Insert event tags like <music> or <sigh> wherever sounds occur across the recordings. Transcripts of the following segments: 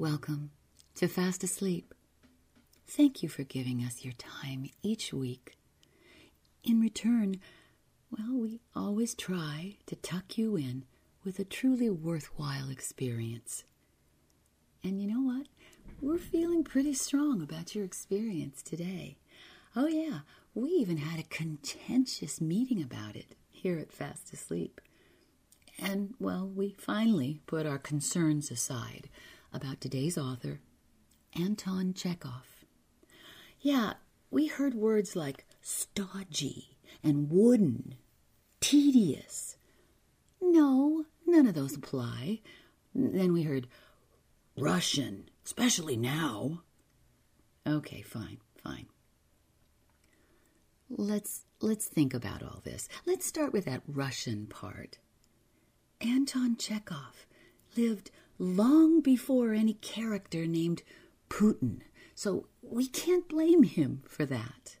Welcome to Fast Asleep. Thank you for giving us your time each week. In return, well, we always try to tuck you in with a truly worthwhile experience. And you know what? We're feeling pretty strong about your experience today. Oh, yeah, we even had a contentious meeting about it here at Fast Asleep. And, well, we finally put our concerns aside about today's author, Anton Chekhov. Yeah, we heard words like stodgy and wooden, tedious. No, none of those apply. Then we heard Russian, especially now. Okay, fine, fine. Let's let's think about all this. Let's start with that Russian part. Anton Chekhov lived long before any character named Putin, so we can't blame him for that.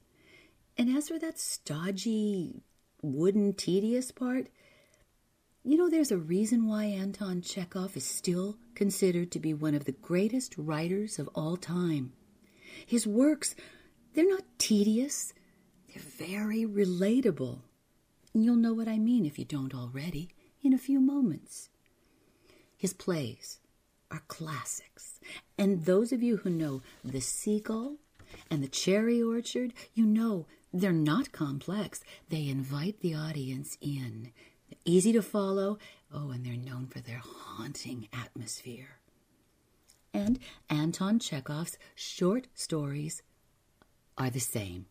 And as for that stodgy, wooden, tedious part, you know, there's a reason why Anton Chekhov is still considered to be one of the greatest writers of all time. His works, they're not tedious, they're very relatable. And you'll know what I mean if you don't already in a few moments. His plays are classics, and those of you who know The Seagull and The Cherry Orchard, you know they're not complex. They invite the audience in They're easy to follow. Oh, and they're known for their haunting atmosphere. And Anton Chekhov's short stories are the same.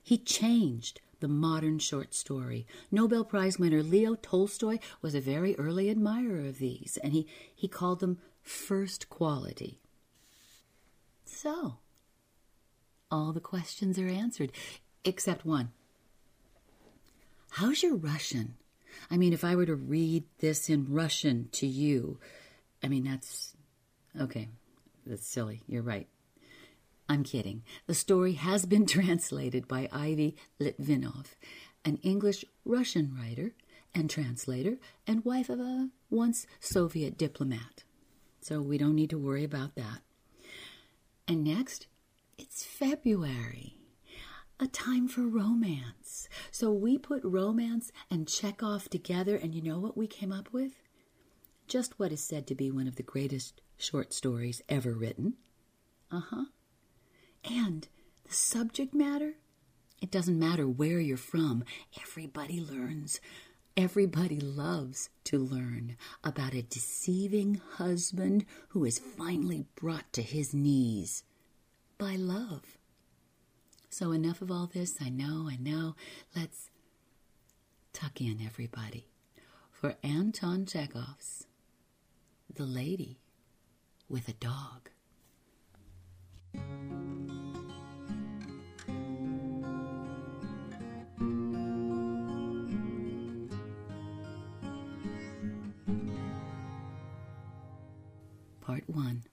He changed the modern short story. Nobel Prize winner Leo Tolstoy was a very early admirer of these, and he, he called them first quality. So, all the questions are answered, except one. How's your Russian? I mean, if I were to read this in Russian to you, I mean, that's okay. That's silly. You're right. I'm kidding. The story has been <laughs> translated by Ivy Litvinov, an English Russian writer and translator and wife of a once Soviet diplomat. So we don't need to worry about that. And next, it's February a time for romance. So we put romance and Chekhov together, and you know what we came up with? Just what is said to be one of the greatest short stories ever written. Uh huh. And the subject matter? It doesn't matter where you're from, everybody learns. Everybody loves to learn about a deceiving husband who is finally brought to his knees by love. So, enough of all this. I know, I know. Let's tuck in, everybody, for Anton Chekhov's The Lady with a Dog. Part 1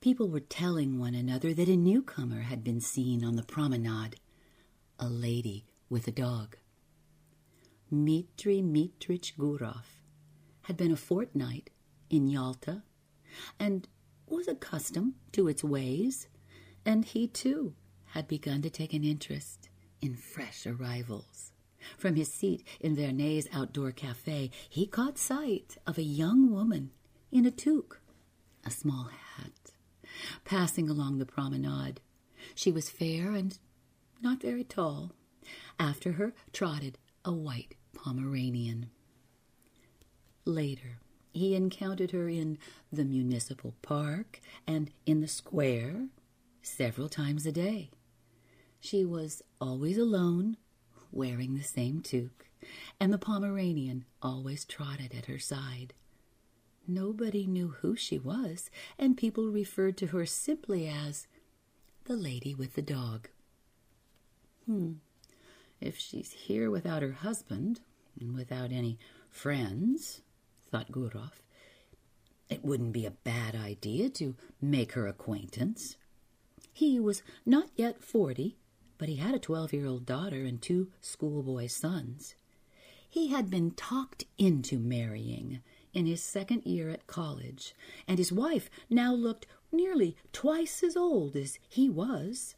People were telling one another that a newcomer had been seen on the promenade, a lady with a dog. Dmitri Mitrich Gurov had been a fortnight in Yalta and was accustomed to its ways, and he too had begun to take an interest in fresh arrivals. From his seat in Vernet's outdoor cafe, he caught sight of a young woman in a toque, a small hat, passing along the promenade. She was fair and not very tall. After her trotted a white Pomeranian. Later, he encountered her in the municipal park and in the square several times a day. She was always alone, wearing the same toque, and the Pomeranian always trotted at her side. Nobody knew who she was, and people referred to her simply as the lady with the dog. Hmm. If she's here without her husband and without any friends, thought Gurov, it wouldn't be a bad idea to make her acquaintance. He was not yet forty, but he had a twelve year old daughter and two schoolboy sons. He had been talked into marrying in his second year at college, and his wife now looked nearly twice as old as he was.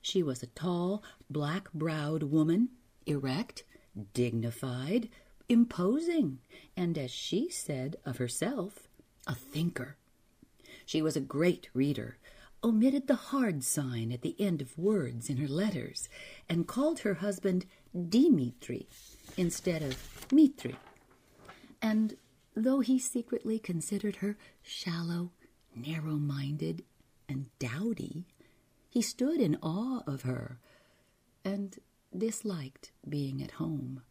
She was a tall, black browed woman, erect, dignified, imposing, and as she said of herself, a thinker. She was a great reader, omitted the hard sign at the end of words in her letters, and called her husband Dimitri instead of Mitri. And though he secretly considered her shallow, narrow minded, and dowdy, he stood in awe of her and disliked being at home.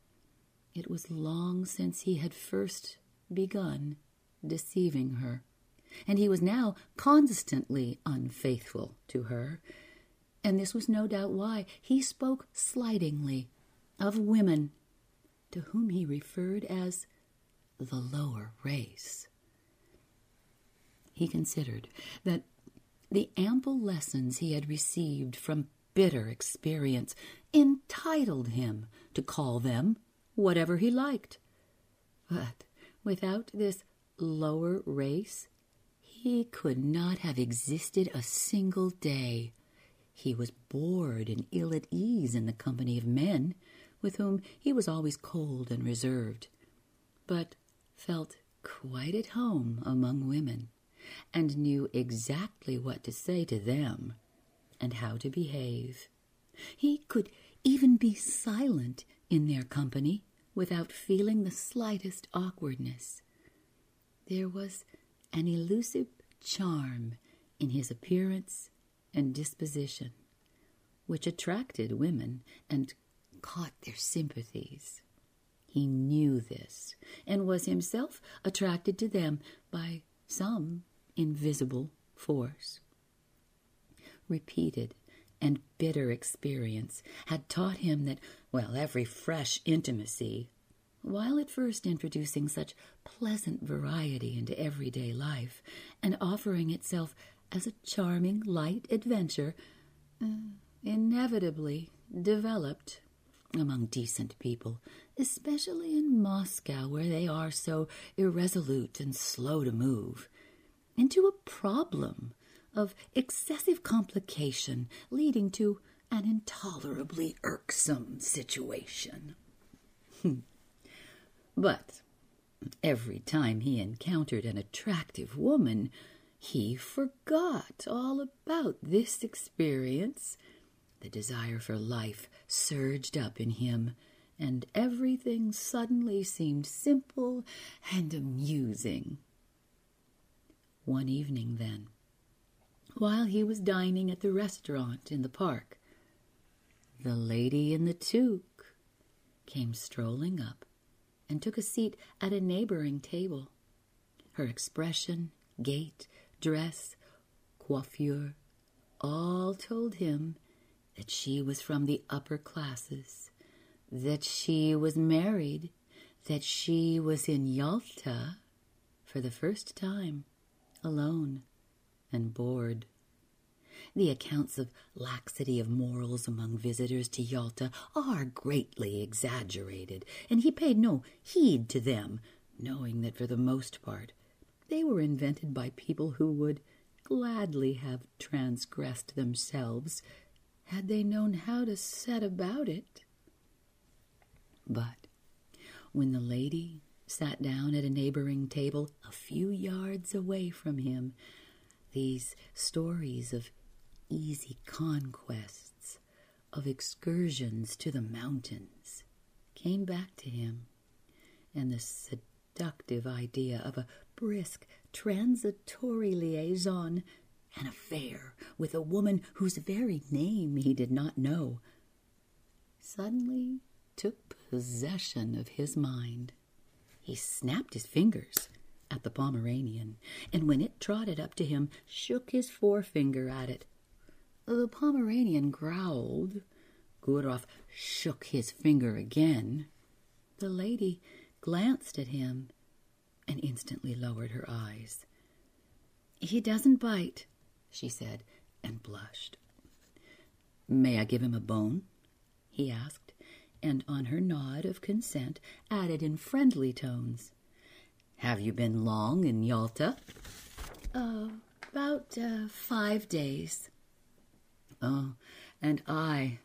It was long since he had first begun deceiving her and he was now constantly unfaithful to her. And this was no doubt why he spoke slightingly of women, to whom he referred as the lower race. He considered that the ample lessons he had received from bitter experience entitled him to call them whatever he liked. But without this lower race, he could not have existed a single day. He was bored and ill at ease in the company of men, with whom he was always cold and reserved, but felt quite at home among women, and knew exactly what to say to them and how to behave. He could even be silent in their company without feeling the slightest awkwardness. There was an elusive charm in his appearance and disposition, which attracted women and caught their sympathies. He knew this and was himself attracted to them by some invisible force. Repeated and bitter experience had taught him that, well, every fresh intimacy while at first introducing such pleasant variety into everyday life and offering itself as a charming light adventure, uh, inevitably developed among decent people, especially in Moscow, where they are so irresolute and slow to move, into a problem of excessive complication leading to an intolerably irksome situation. Hmm. But every time he encountered an attractive woman, he forgot all about this experience. The desire for life surged up in him, and everything suddenly seemed simple and amusing. One evening, then, while he was dining at the restaurant in the park, the lady in the toque came strolling up and took a seat at a neighboring table. Her expression, gait, dress, coiffure, all told him that she was from the upper classes, that she was married, that she was in Yalta for the first time, alone and bored. The accounts of laxity of morals among visitors to Yalta are greatly exaggerated, and he paid no heed to them, knowing that for the most part they were invented by people who would gladly have transgressed themselves had they known how to set about it. But when the lady sat down at a neighboring table a few yards away from him, these stories of easy conquests, of excursions to the mountains, came back to him, and the seductive idea of a brisk, transitory liaison, an affair with a woman whose very name he did not know, suddenly took possession of his mind. He snapped his fingers at the Pomeranian, and when it trotted up to him, shook his forefinger at it the Pomeranian growled. Gurov shook his finger again. The lady glanced at him and instantly lowered her eyes. He doesn't bite, she said, and blushed. May I give him a bone? he asked, and on her nod of consent added in friendly tones, Have you been long in Yalta? Uh, about uh, five days. Oh, and I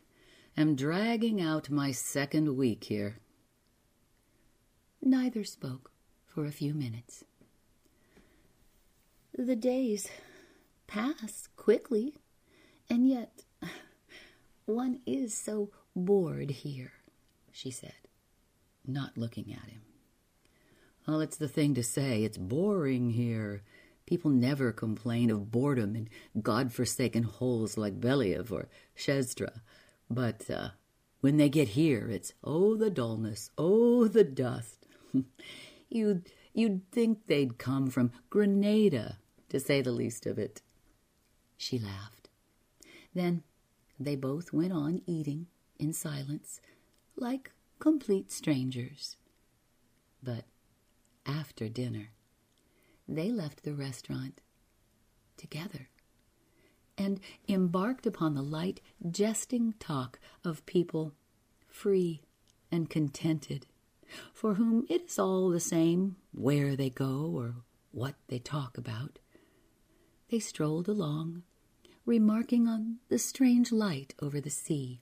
am dragging out my second week here. Neither spoke for a few minutes. The days pass quickly, and yet one is so bored here, she said, not looking at him. Well, it's the thing to say. It's boring here. People never complain of boredom in god-forsaken holes like Belyov or Zhizdra. But uh, when they get here, it's, oh, the dullness, oh, the dust. <laughs> you'd, you'd think they'd come from Granada, to say the least of it. She laughed. Then they both went on eating in silence, like complete strangers. But after dinner, they left the restaurant together and embarked upon the light, jesting talk of people free and contented, for whom it is all the same where they go or what they talk about. They strolled along, remarking on the strange light over the sea.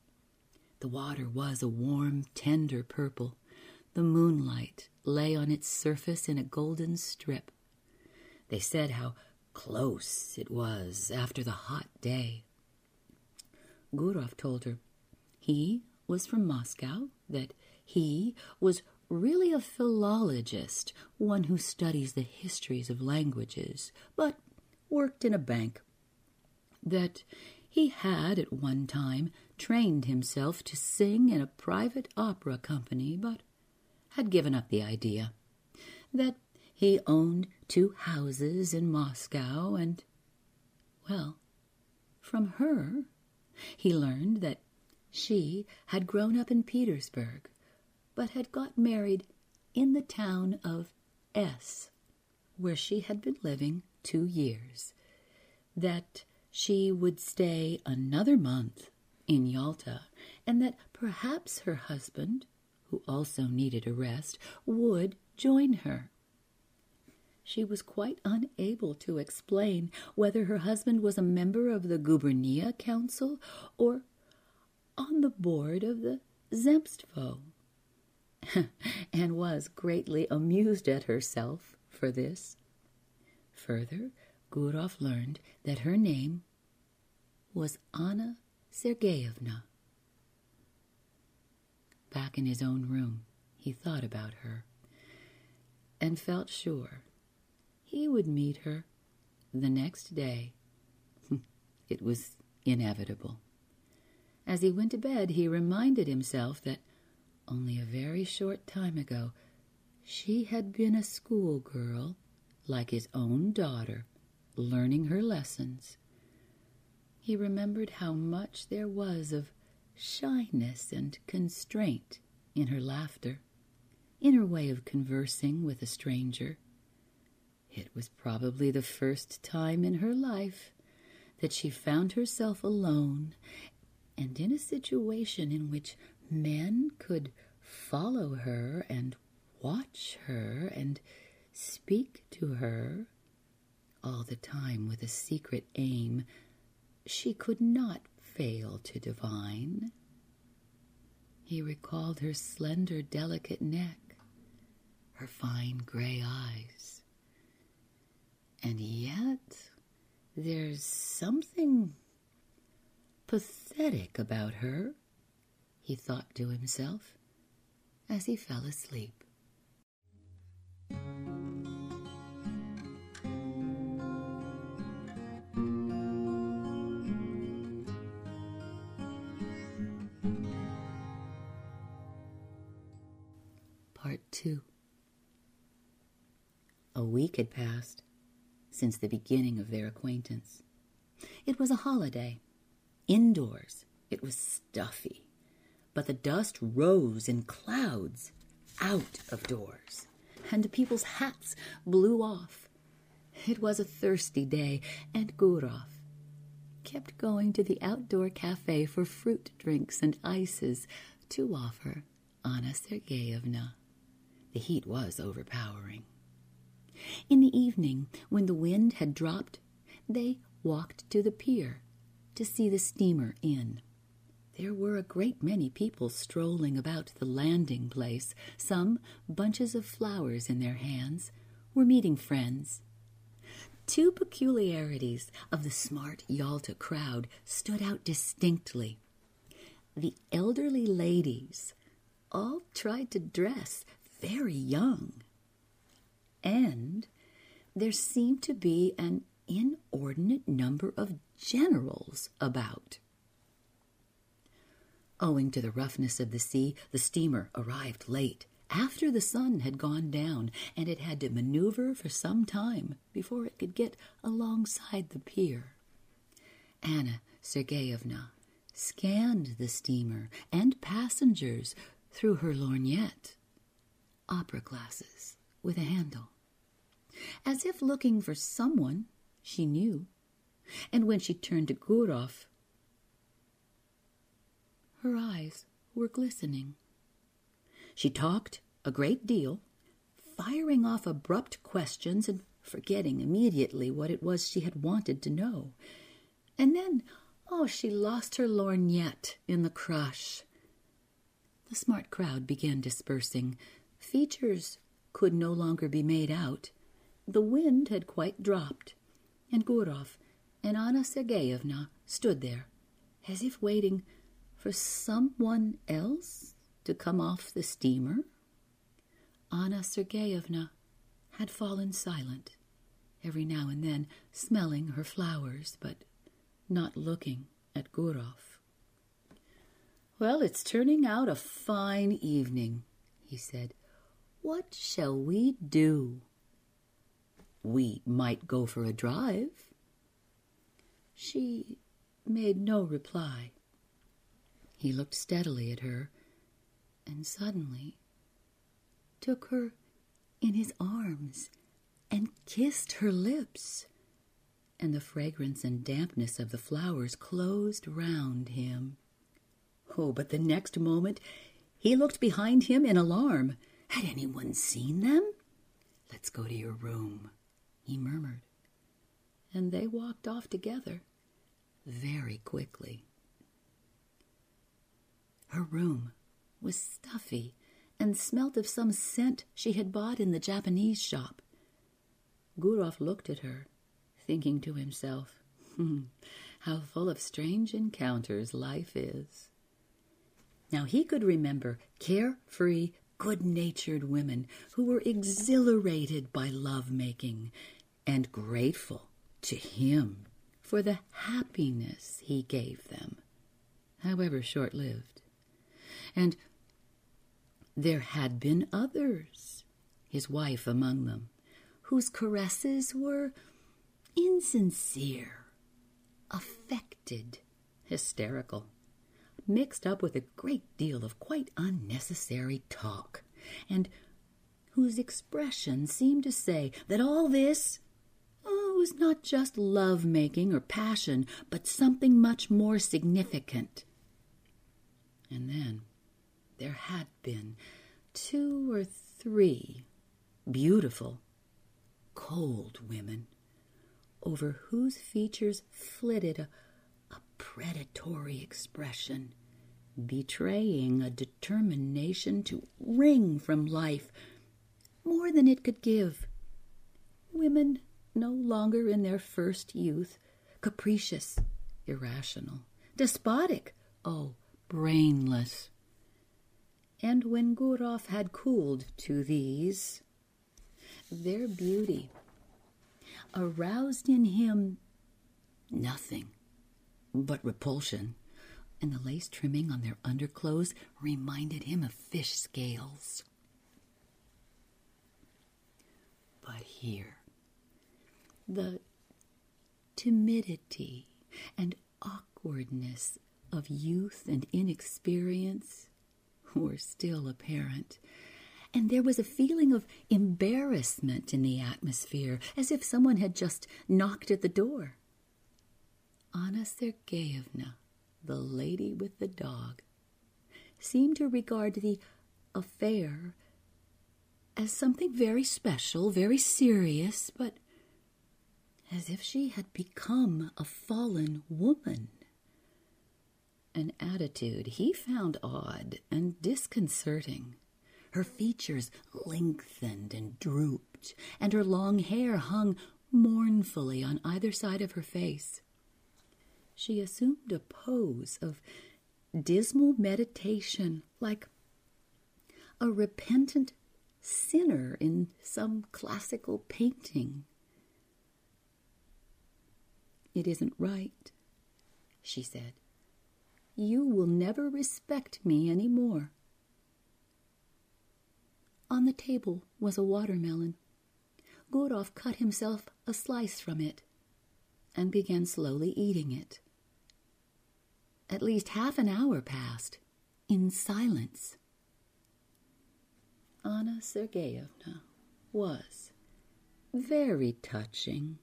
The water was a warm, tender purple. The moonlight lay on its surface in a golden strip. They said how close it was after the hot day. Gurov told her he was from Moscow, that he was really a philologist, one who studies the histories of languages, but worked in a bank. That he had at one time trained himself to sing in a private opera company, but had given up the idea. That he owned two houses in Moscow, and, well, from her he learned that she had grown up in Petersburg, but had got married in the town of S, where she had been living two years. That she would stay another month in Yalta, and that perhaps her husband, who also needed a rest, would join her. She was quite unable to explain whether her husband was a member of the Gubernia Council or on the board of the Zemstvo, <laughs> and was greatly amused at herself for this. Further, Gurov learned that her name was Anna Sergeyevna. Back in his own room, he thought about her and felt sure he would meet her the next day. <laughs> it was inevitable. As he went to bed, he reminded himself that only a very short time ago she had been a schoolgirl, like his own daughter, learning her lessons. He remembered how much there was of shyness and constraint in her laughter, in her way of conversing with a stranger. It was probably the first time in her life that she found herself alone and in a situation in which men could follow her and watch her and speak to her, all the time with a secret aim she could not fail to divine. He recalled her slender, delicate neck, her fine gray eyes and yet, there's something pathetic about her, he thought to himself as he fell asleep. 2 A week had passed since the beginning of their acquaintance. It was a holiday. Indoors, it was stuffy, but the dust rose in clouds out of doors, and people's hats blew off. It was a thirsty day, and Gurov kept going to the outdoor cafe for fruit drinks and ices to offer Anna Sergeyevna. The heat was overpowering. In the evening, when the wind had dropped, they walked to the pier to see the steamer in. There were a great many people strolling about the landing place, some, bunches of flowers in their hands, were meeting friends. Two peculiarities of the smart Yalta crowd stood out distinctly. The elderly ladies all tried to dress very young, and there seemed to be an inordinate number of generals about. Owing to the roughness of the sea, the steamer arrived late, after the sun had gone down, and it had to maneuver for some time before it could get alongside the pier. Anna Sergeyevna scanned the steamer and passengers through her lorgnette, opera glasses with a handle, as if looking for someone she knew. And when she turned to Gurov, her eyes were glistening. She talked a great deal, firing off abrupt questions and forgetting immediately what it was she had wanted to know. And then, oh, she lost her lorgnette in the crush. The smart crowd began dispersing. Features could no longer be made out. The wind had quite dropped, and Gurov and Anna Sergeyevna stood there, as if waiting for someone else to come off the steamer? Anna Sergeyevna had fallen silent, every now and then smelling her flowers, but not looking at Gurov. Well, it's turning out a fine evening, he said. What shall we do? We might go for a drive. She made no reply. He looked steadily at her and suddenly took her in his arms and kissed her lips, and the fragrance and dampness of the flowers closed round him. Oh, but the next moment he looked behind him in alarm. Had anyone seen them? Let's go to your room, he murmured. And they walked off together very quickly. Her room was stuffy and smelt of some scent she had bought in the Japanese shop. Gurov looked at her, thinking to himself, hmm, how full of strange encounters life is. Now he could remember carefree, good natured women who were exhilarated by love making and grateful to him for the happiness he gave them, however short lived. And there had been others, his wife among them, whose caresses were insincere, affected, hysterical, mixed up with a great deal of quite unnecessary talk, and whose expression seemed to say that all this oh, was not just love making or passion, but something much more significant. And then there had been two or three beautiful, cold women over whose features flitted a, a predatory expression, betraying a determination to wring from life more than it could give. Women no longer in their first youth, capricious, irrational, despotic, oh, brainless. And when Gurov had cooled to these, their beauty aroused in him nothing but repulsion, and the lace trimming on their underclothes reminded him of fish scales. But here, the timidity and awkwardness of youth and inexperience were still apparent. And there was a feeling of embarrassment in the atmosphere, as if someone had just knocked at the door. Anna Sergeyevna, the lady with the dog, seemed to regard the affair as something very special, very serious, but as if she had become a fallen woman. An attitude he found odd and disconcerting. Her features lengthened and drooped, and her long hair hung mournfully on either side of her face. She assumed a pose of dismal meditation, like a repentant sinner in some classical painting. It isn't right, she said. You will never respect me any more. On the table was a watermelon. Gurov cut himself a slice from it and began slowly eating it. At least half an hour passed in silence. Anna Sergeyevna was very touching,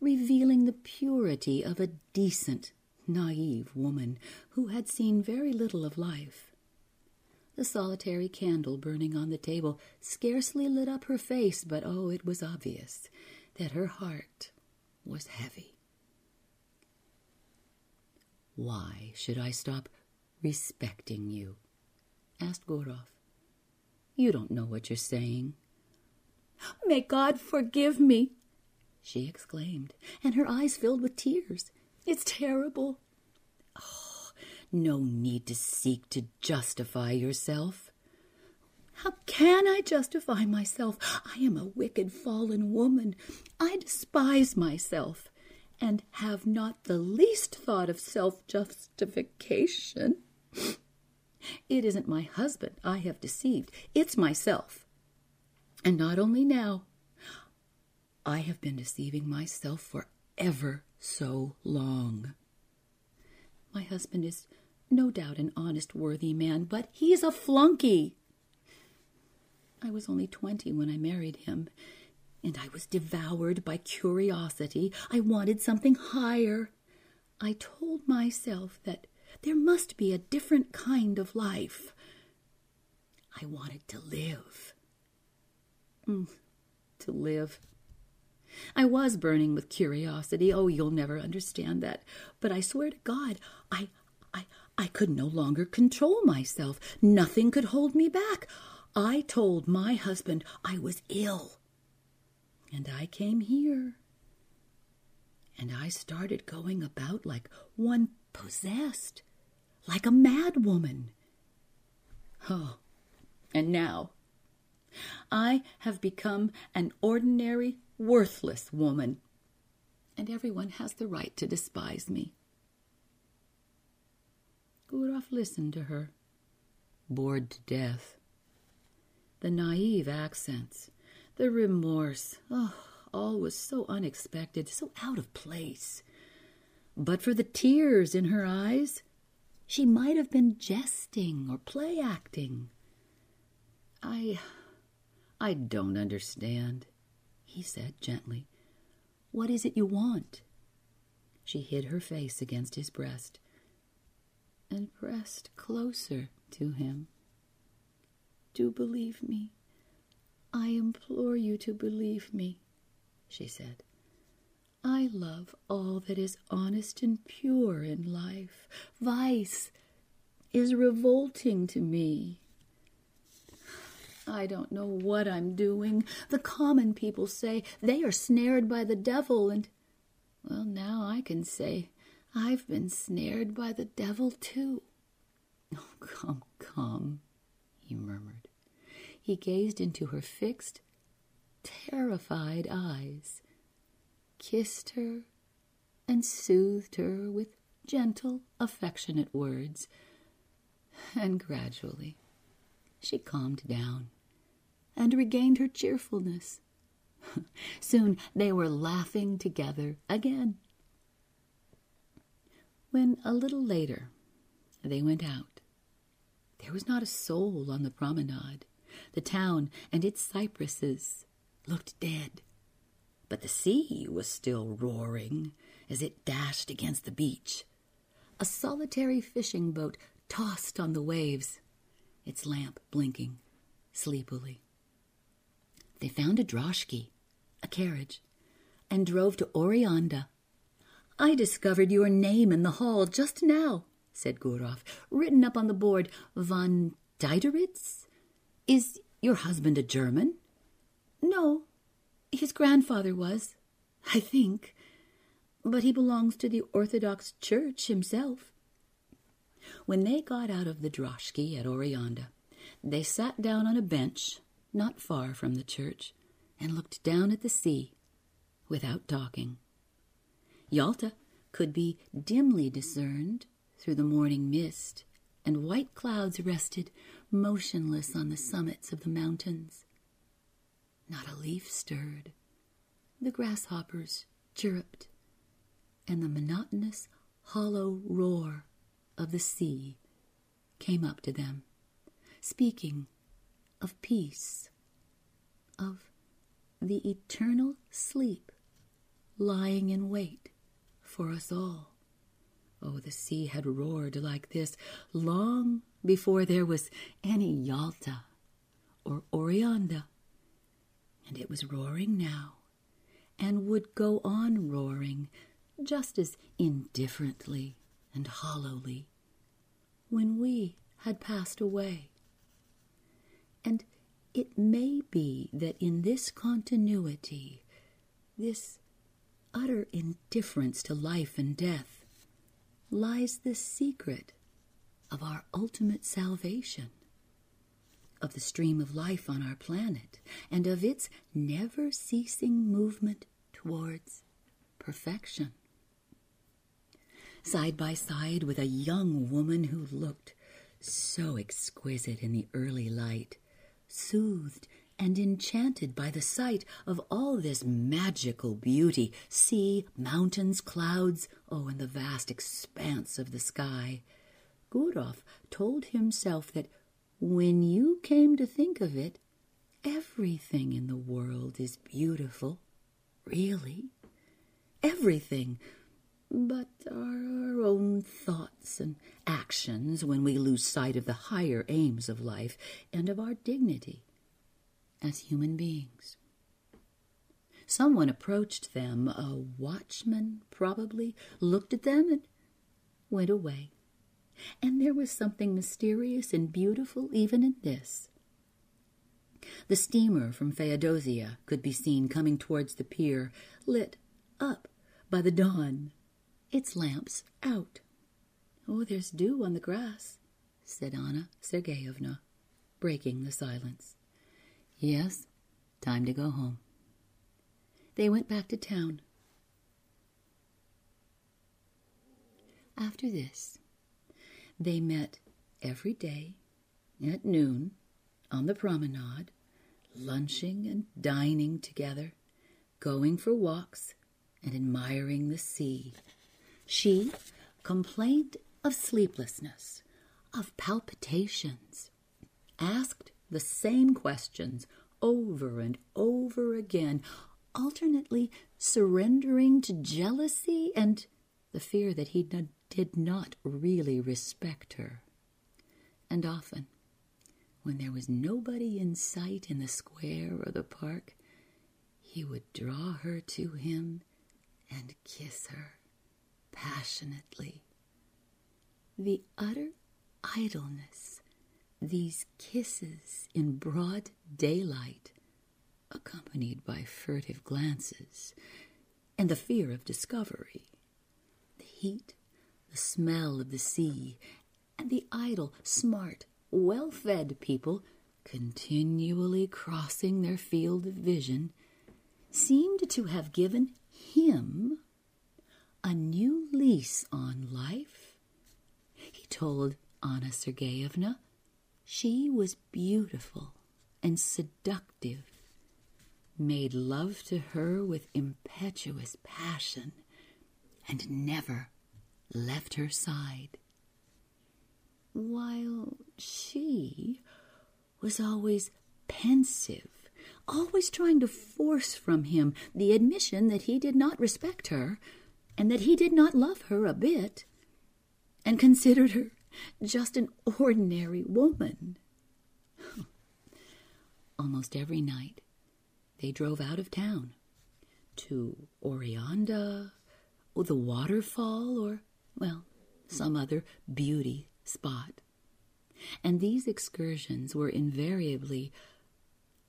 revealing the purity of a decent, naive woman who had seen very little of life. The solitary candle burning on the table scarcely lit up her face, but oh, it was obvious that her heart was heavy. Why should I stop respecting you? asked Gurov. You don't know what you're saying. May God forgive me, she exclaimed, and her eyes filled with tears. It's terrible. Oh, No need to seek to justify yourself. How can I justify myself? I am a wicked, fallen woman. I despise myself and have not the least thought of self justification. It isn't my husband I have deceived, it's myself. And not only now, I have been deceiving myself for ever so long. My husband is no doubt an honest, worthy man, but he's a flunky. I was only twenty when I married him, and I was devoured by curiosity. I wanted something higher. I told myself that there must be a different kind of life. I wanted to live. Mm, to live. I was burning with curiosity. Oh, you'll never understand that. But I swear to God, I, I, I could no longer control myself. Nothing could hold me back. I told my husband I was ill. And I came here. And I started going about like one possessed, like a mad woman. Oh, and now I have become an ordinary worthless woman, and everyone has the right to despise me. Gurov listened to her, bored to death. The naive accents, the remorse, oh, all was so unexpected, so out of place. But for the tears in her eyes, she might have been jesting or play acting. I. I don't understand he said gently. What is it you want? She hid her face against his breast and pressed closer to him. Do believe me. I implore you to believe me, she said. I love all that is honest and pure in life. Vice is revolting to me. I don't know what I'm doing. The common people say they are snared by the devil, and, well, now I can say I've been snared by the devil too. <laughs> Oh, come, come, he murmured. He gazed into her fixed, terrified eyes, kissed her, and soothed her with gentle, affectionate words, and gradually she calmed down and regained her cheerfulness. <laughs> Soon they were laughing together again. When a little later they went out, there was not a soul on the promenade. The town and its cypresses looked dead, but the sea was still roaring as it dashed against the beach. A solitary fishing boat tossed on the waves, its lamp blinking sleepily. They found a droshky, a carriage, and drove to Oreanda. I discovered your name in the hall just now, said Gurov, written up on the board, von Dideritz. Is your husband a German? No, his grandfather was, I think, but he belongs to the Orthodox Church himself. When they got out of the droshky at Oreanda, they sat down on a bench not far from the church and looked down at the sea without talking. Yalta could be dimly discerned through the morning mist, and white clouds rested motionless on the summits of the mountains. Not a leaf stirred. The grasshoppers chirruped, and the monotonous, hollow roar of the sea came up to them, speaking of peace, of the eternal sleep lying in wait for us all. Oh, the sea had roared like this long before there was any Yalta or Oreanda, and it was roaring now, and would go on roaring just as indifferently and hollowly when we had passed away. And it may be that in this continuity, this utter indifference to life and death, lies the secret of our ultimate salvation, of the stream of life on our planet, and of its never ceasing movement towards perfection. Side by side with a young woman who looked so exquisite in the early light, soothed and enchanted by the sight of all this magical beauty sea, mountains, clouds, oh, and the vast expanse of the sky. Gurov told himself that when you came to think of it, everything in the world is beautiful, really. Everything but our own thoughts and actions when we lose sight of the higher aims of life and of our dignity as human beings. Someone approached them, a watchman probably, looked at them and went away. And there was something mysterious and beautiful even in this. The steamer from Feodosia could be seen coming towards the pier, lit up by the dawn, its lamps out. Oh, there's dew on the grass, said Anna Sergeyevna, breaking the silence. Yes, time to go home. They went back to town. After this, they met every day at noon on the promenade, lunching and dining together, going for walks and admiring the sea. She complained of sleeplessness, of palpitations, asked the same questions over and over again, alternately surrendering to jealousy and the fear that he did not really respect her. And often, when there was nobody in sight in the square or the park, he would draw her to him and kiss her passionately. The utter idleness these kisses in broad daylight, accompanied by furtive glances, and the fear of discovery, the heat, the smell of the sea, and the idle, smart, well fed people continually crossing their field of vision, seemed to have given him a new lease on life. He told Anna Sergeyevna she was beautiful and seductive, made love to her with impetuous passion, and never left her side. While she was always pensive, always trying to force from him the admission that he did not respect her and that he did not love her a bit, and considered her just an ordinary woman. <laughs> Almost every night, they drove out of town to Oreanda, or the waterfall, or, well, some other beauty spot. And these excursions were invariably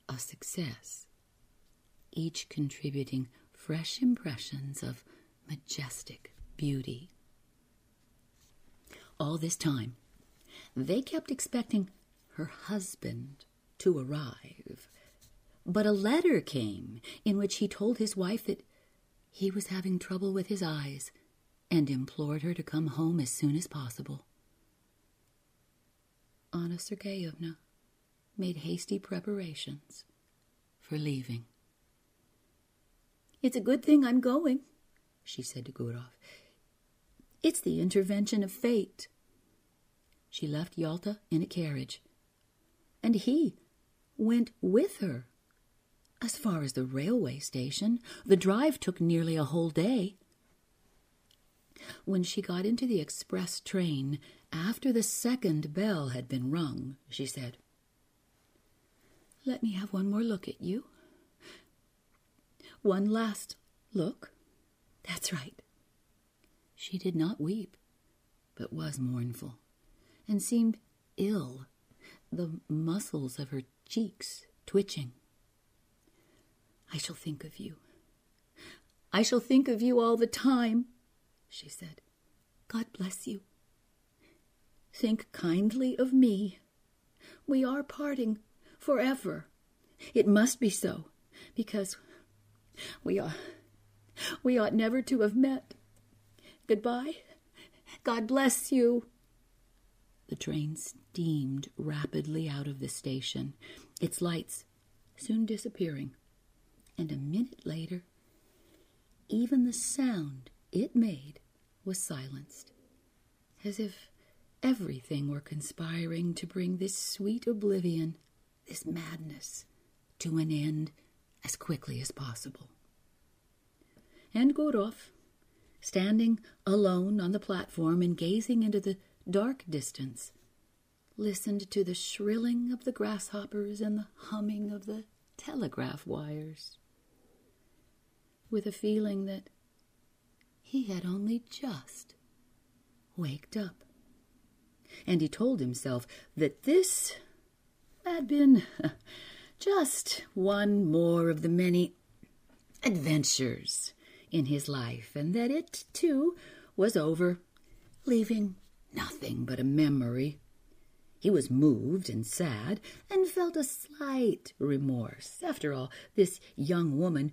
a success, each contributing fresh impressions of majestic beauty. All this time, they kept expecting her husband to arrive. But a letter came in which he told his wife that he was having trouble with his eyes and implored her to come home as soon as possible. Anna Sergeyevna made hasty preparations for leaving. It's a good thing I'm going, she said to Gurov. It's the intervention of fate. She left Yalta in a carriage, and he went with her. As far as the railway station, the drive took nearly a whole day. When she got into the express train, after the second bell had been rung, she said, Let me have one more look at you. One last look. That's right. She did not weep, but was mournful, and seemed ill, the muscles of her cheeks twitching. I shall think of you. I shall think of you all the time, she said. God bless you. Think kindly of me. We are parting forever. It must be so, because we ought, we ought never to have met. Goodbye. God bless you. The train steamed rapidly out of the station, its lights soon disappearing and a minute later, even the sound it made was silenced, as if everything were conspiring to bring this sweet oblivion, this madness, to an end as quickly as possible. And Gurov, standing alone on the platform and gazing into the dark distance, listened to the shrilling of the grasshoppers and the humming of the telegraph wires with a feeling that he had only just waked up. And he told himself that this had been <laughs> just one more of the many adventures in his life, and that it, too, was over, leaving nothing but a memory. He was moved and sad, and felt a slight remorse. After all, this young woman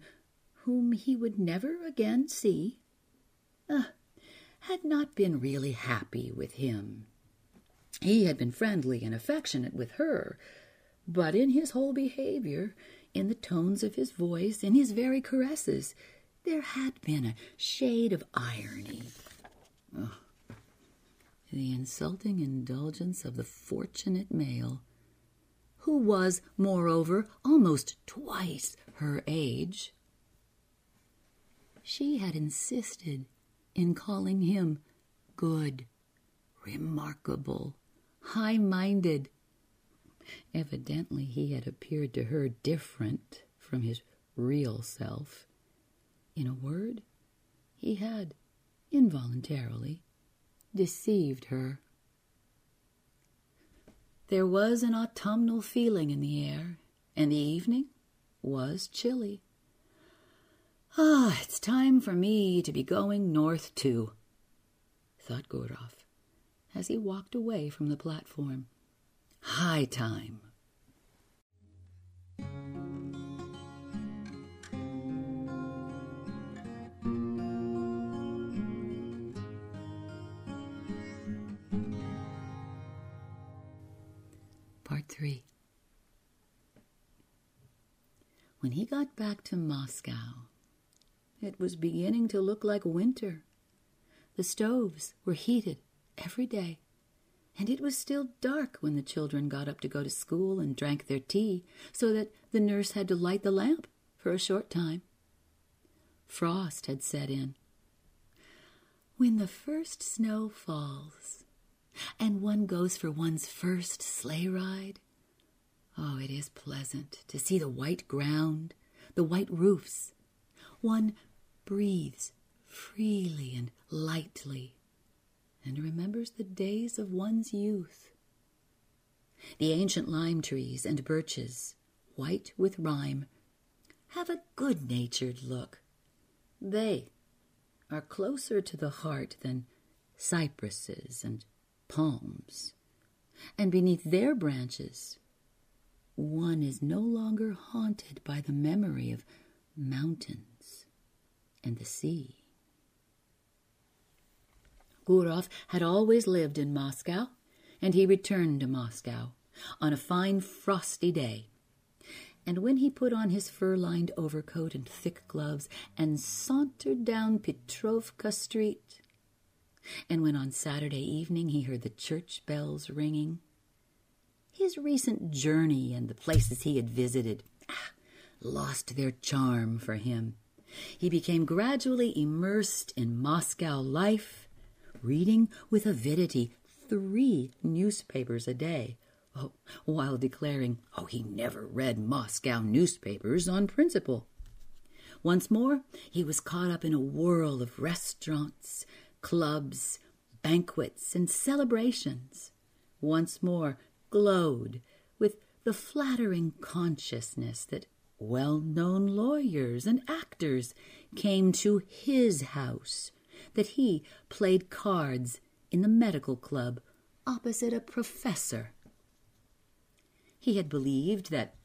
whom he would never again see, uh, had not been really happy with him. He had been friendly and affectionate with her, but in his whole behavior, in the tones of his voice, in his very caresses, there had been a shade of irony. Oh, the insulting indulgence of the fortunate male, who was, moreover, almost twice her age, she had insisted in calling him good, remarkable, high minded. Evidently, he had appeared to her different from his real self. In a word, he had, involuntarily, deceived her. There was an autumnal feeling in the air, and the evening was chilly. Ah, it's time for me to be going north too, thought Gurov as he walked away from the platform. High time. Part 3 When he got back to Moscow, it was beginning to look like winter. The stoves were heated every day, and it was still dark when the children got up to go to school and drank their tea, so that the nurse had to light the lamp for a short time. Frost had set in. When the first snow falls, and one goes for one's first sleigh ride, oh, it is pleasant to see the white ground the white roofs. One breathes freely and lightly and remembers the days of one's youth. The ancient lime trees and birches, white with rime, have a good natured look. They are closer to the heart than cypresses and palms, and beneath their branches, one is no longer haunted by the memory of mountains and the sea. Gurov had always lived in Moscow, and he returned to Moscow on a fine frosty day. And when he put on his fur lined overcoat and thick gloves and sauntered down Petrovka Street, and when on Saturday evening he heard the church bells ringing, his recent journey and the places he had visited ah, lost their charm for him. He became gradually immersed in Moscow life, reading with avidity three newspapers a day, oh, while declaring, oh, he never read Moscow newspapers on principle. Once more, he was caught up in a whirl of restaurants, clubs, banquets, and celebrations. Once more, glowed with the flattering consciousness that well known lawyers and actors came to his house, that he played cards in the medical club opposite a professor. He had believed that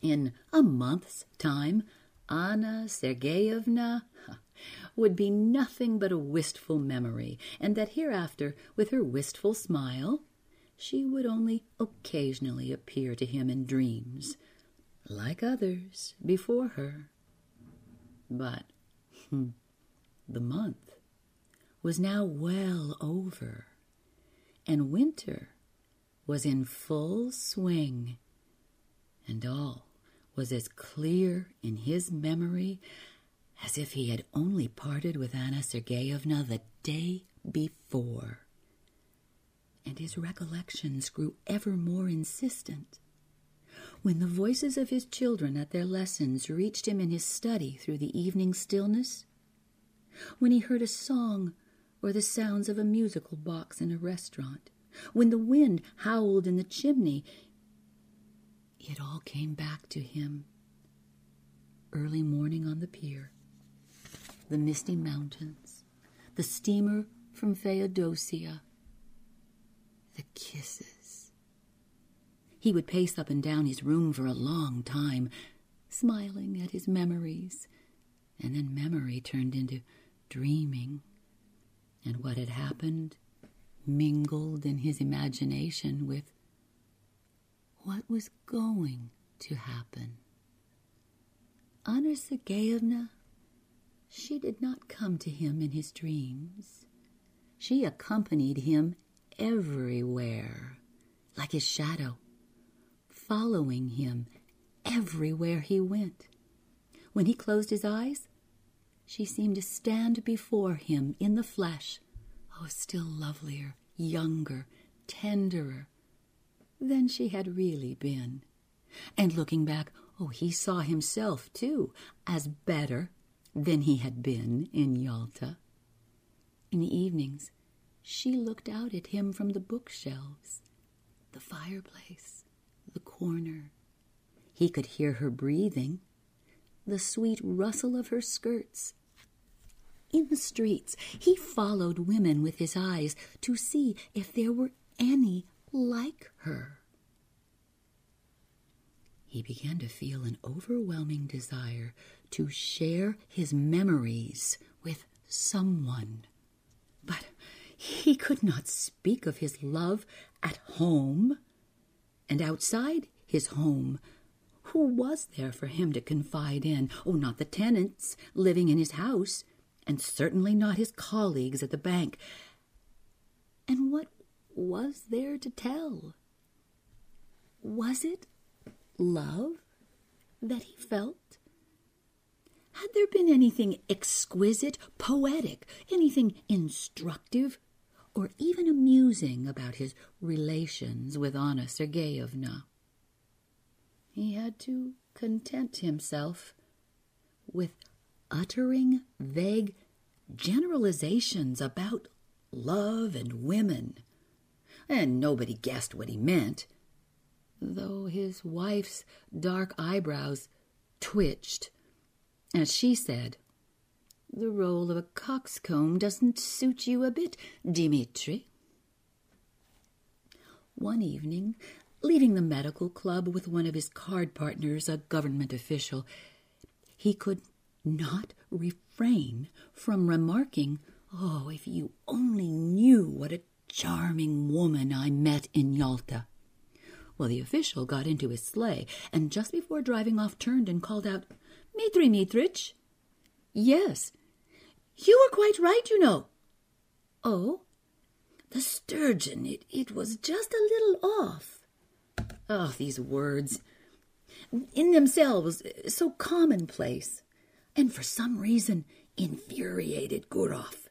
in a month's time Anna Sergeyevna would be nothing but a wistful memory, and that hereafter, with her wistful smile, she would only occasionally appear to him in dreams, like others before her. But hmm, the month was now well over, and winter was in full swing, and all was as clear in his memory as if he had only parted with Anna Sergeyevna the day before and his recollections grew ever more insistent. When the voices of his children at their lessons reached him in his study through the evening stillness, when he heard a song or the sounds of a musical box in a restaurant, when the wind howled in the chimney, it all came back to him. Early morning on the pier, the misty mountains, the steamer from Feodosia, the kisses. He would pace up and down his room for a long time, smiling at his memories, and then memory turned into dreaming, and what had happened mingled in his imagination with what was going to happen. Anna Sergeyevna, she did not come to him in his dreams. She accompanied him everywhere, like his shadow, following him everywhere he went. When he closed his eyes, she seemed to stand before him in the flesh, oh, still lovelier, younger, tenderer than she had really been. And looking back, oh, he saw himself, too, as better than he had been in Yalta. In the evenings, she looked out at him from the bookshelves, the fireplace, the corner. He could hear her breathing, the sweet rustle of her skirts. In the streets, he followed women with his eyes to see if there were any like her. He began to feel an overwhelming desire to share his memories with someone. But he could not speak of his love at home. And outside his home, who was there for him to confide in? Oh, not the tenants living in his house, and certainly not his colleagues at the bank. And what was there to tell? Was it love that he felt? Had there been anything exquisite, poetic, anything instructive, or even amusing about his relations with Anna Sergeyevna. He had to content himself with uttering vague generalizations about love and women, and nobody guessed what he meant, though his wife's dark eyebrows twitched as she said, The role of a coxcomb doesn't suit you a bit, Dimitri. One evening, leaving the medical club with one of his card partners, a government official, he could not refrain from remarking, Oh, if you only knew what a charming woman I met in Yalta. Well, the official got into his sleigh, and just before driving off turned and called out, Mitri Mitrich? Yes. You were quite right, you know. Oh? The sturgeon, it, it was just a little off. Oh, these words. In themselves, so commonplace and for some reason infuriated Gurov.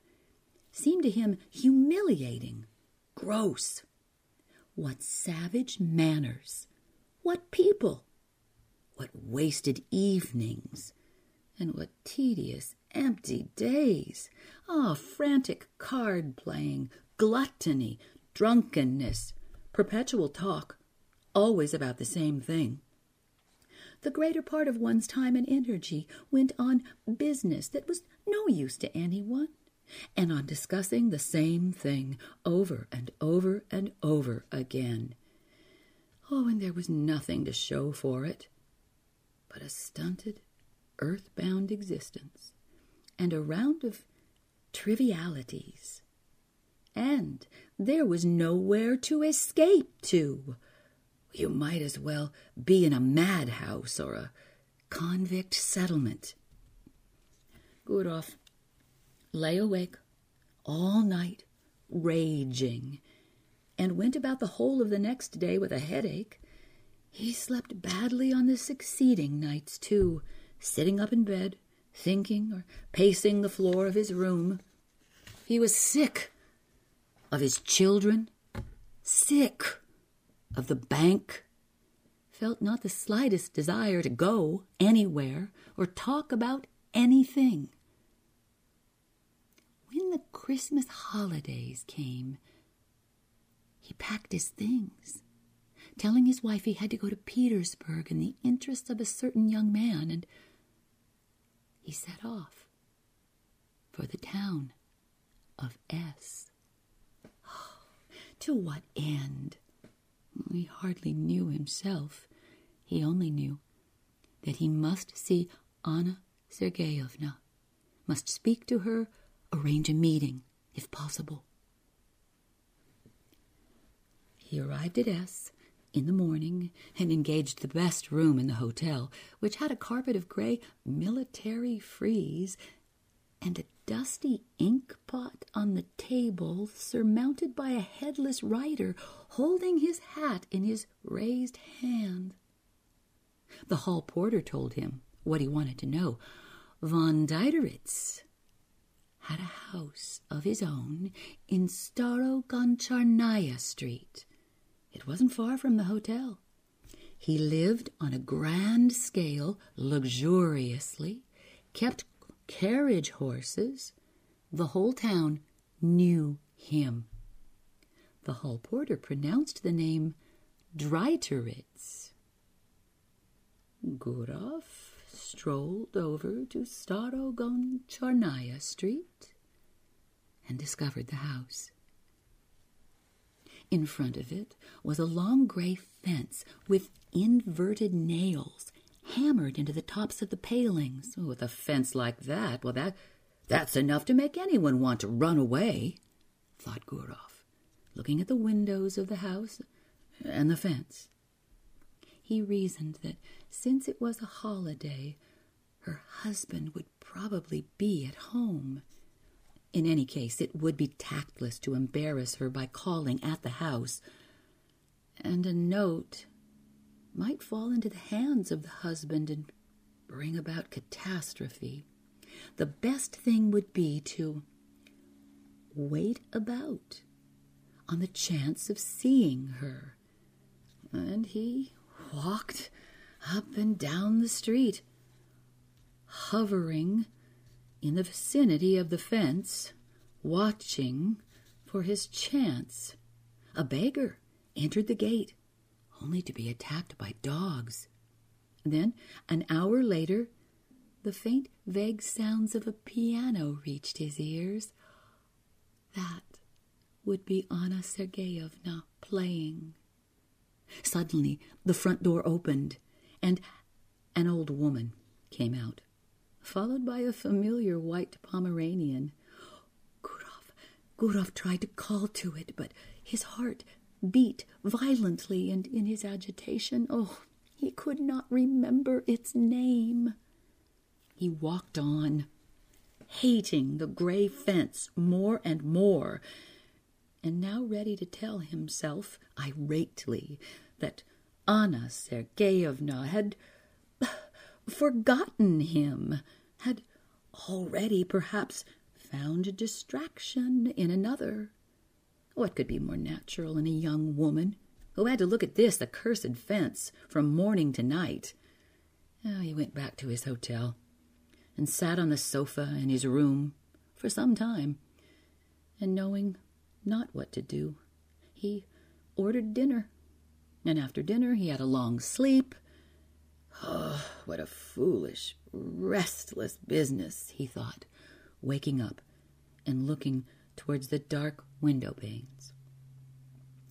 Seemed to him humiliating, gross. What savage manners! What people! What wasted evenings! And what tedious, empty days! Ah, frantic card playing, gluttony, drunkenness, perpetual talk, always about the same thing. The greater part of one's time and energy went on business that was no use to anyone, and on discussing the same thing over and over and over again. Oh, and there was nothing to show for it but a stunted, earthbound existence and a round of trivialities. And there was nowhere to escape to. You might as well be in a madhouse or a convict settlement. Gurov lay awake all night, raging, and went about the whole of the next day with a headache. He slept badly on the succeeding nights, too, sitting up in bed, thinking or pacing the floor of his room. He was sick of his children, sick of the bank, felt not the slightest desire to go anywhere or talk about anything. When the Christmas holidays came, he packed his things, telling his wife he had to go to Petersburg in the interest of a certain young man, and he set off for the town of S. to what end? He hardly knew himself. He only knew that he must see Anna Sergeyevna, must speak to her, arrange a meeting, if possible. He arrived at S in the morning and engaged the best room in the hotel, which had a carpet of gray military frieze and a dusty ink pot on the table surmounted by a headless rider holding his hat in his raised hand. The hall porter told him what he wanted to know. Von Diderits had a house of his own in Starogoncharnaya Street. It wasn't far from the hotel. He lived on a grand scale, luxuriously, kept carriage horses. The whole town knew him. The hall porter pronounced the name Dreiteritz. Gurov strolled over to Starogoncharnaya Street and discovered the house. In front of it was a long gray fence with inverted nails hammered into the tops of the palings. Oh, with a fence like that, well, that that's enough to make anyone want to run away, thought Gurov, looking at the windows of the house and the fence. He reasoned that since it was a holiday, her husband would probably be at home. In any case, it would be tactless to embarrass her by calling at the house, and a note might fall into the hands of the husband and bring about catastrophe. The best thing would be to wait about on the chance of seeing her. And he walked up and down the street, hovering in the vicinity of the fence, watching for his chance. A beggar entered the gate, only to be attacked by dogs. Then, an hour later, the faint, vague sounds of a piano reached his ears. That would be Anna Sergeyevna playing. Suddenly, the front door opened, and an old woman came out, followed by a familiar white Pomeranian. Gurov, Gurov tried to call to it, but his heart beat violently, and in his agitation, oh, he could not remember its name. He walked on, hating the gray fence more and more, and now ready to tell himself irately that Anna Sergeyevna had forgotten him, had already perhaps found distraction in another. What could be more natural in a young woman who had to look at this accursed fence from morning to night? Oh, he went back to his hotel and sat on the sofa in his room for some time, and knowing not what to do, he ordered dinner. And after dinner, he had a long sleep. Oh, <sighs> what a foolish, restless business, he thought, waking up and looking towards the dark window panes.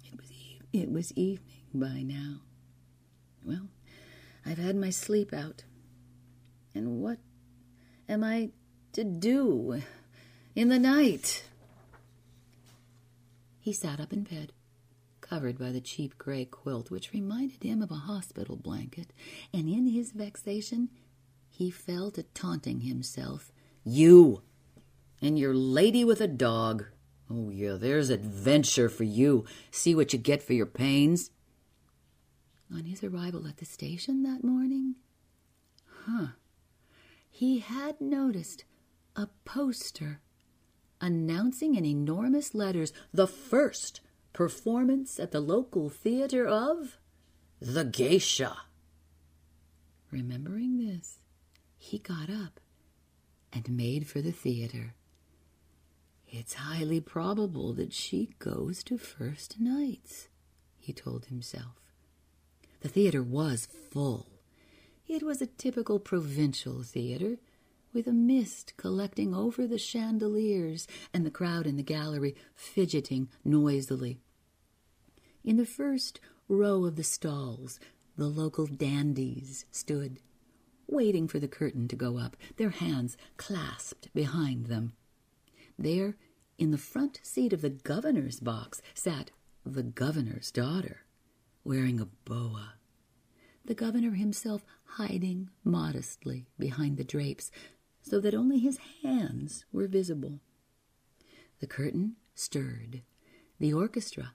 It was, e- it was evening by now. Well, I've had my sleep out. And what am I to do in the night? He sat up in bed, covered by the cheap gray quilt which reminded him of a hospital blanket, and in his vexation he fell to taunting himself. You and your lady with a dog. Oh, yeah, there's adventure for you. See what you get for your pains. On his arrival at the station that morning, huh, he had noticed a poster announcing in enormous letters the first performance at the local theater of The Geisha. Remembering this, he got up and made for the theater. It's highly probable that she goes to first nights, he told himself. The theater was full. It was a typical provincial theater, with a mist collecting over the chandeliers and the crowd in the gallery fidgeting noisily. In the first row of the stalls, the local dandies stood, waiting for the curtain to go up, their hands clasped behind them. There, in the front seat of the governor's box, sat the governor's daughter, wearing a boa. The governor himself hiding modestly behind the drapes, so that only his hands were visible. The curtain stirred. The orchestra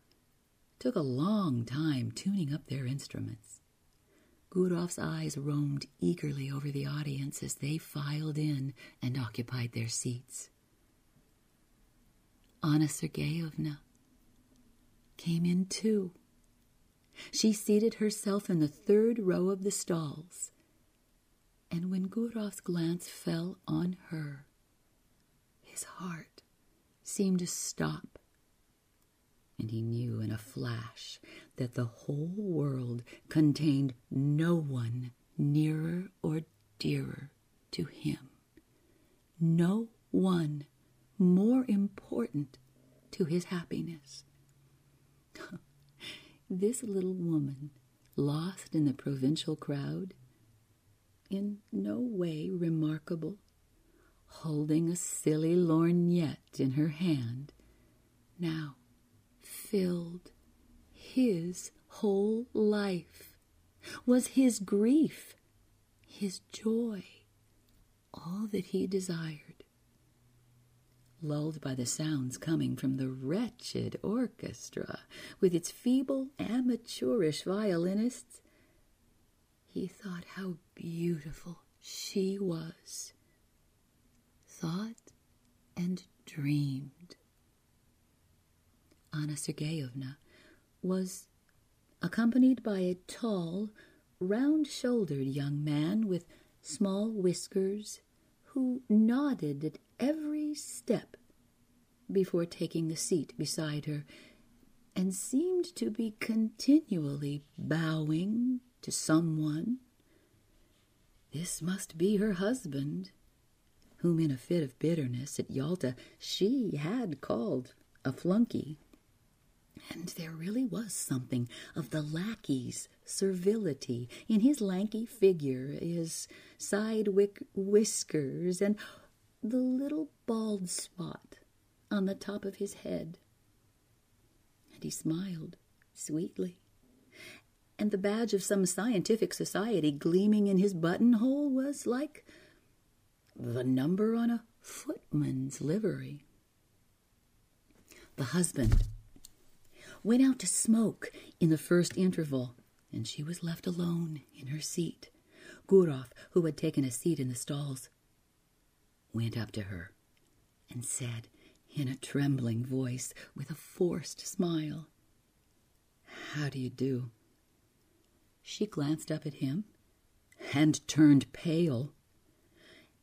took a long time tuning up their instruments. Gurov's eyes roamed eagerly over the audience as they filed in and occupied their seats. Anna Sergeyevna came in too. She seated herself in the third row of the stalls, and when Gurov's glance fell on her, his heart seemed to stop, and he knew in a flash that the whole world contained no one nearer or dearer to him, no one more important to his happiness. <laughs> this little woman, lost in the provincial crowd, in no way remarkable, holding a silly lorgnette in her hand, now filled his whole life, was his grief, his joy, all that he desired lulled by the sounds coming from the wretched orchestra with its feeble amateurish violinists, he thought how beautiful she was, thought and dreamed. Anna Sergeyevna was accompanied by a tall, round shouldered young man with small whiskers, who nodded at every step before taking the seat beside her, and seemed to be continually bowing to someone. This must be her husband, whom in a fit of bitterness at Yalta she had called a flunkey. And there really was something of the lackey's servility in his lanky figure, his side whiskers, and the little bald spot on the top of his head. And he smiled sweetly, and the badge of some scientific society gleaming in his buttonhole was like the number on a footman's livery. The husband went out to smoke in the first interval, and she was left alone in her seat. Gurov, who had taken a seat in the stalls, went up to her and said in a trembling voice, with a forced smile, How do you do? She glanced up at him and turned pale,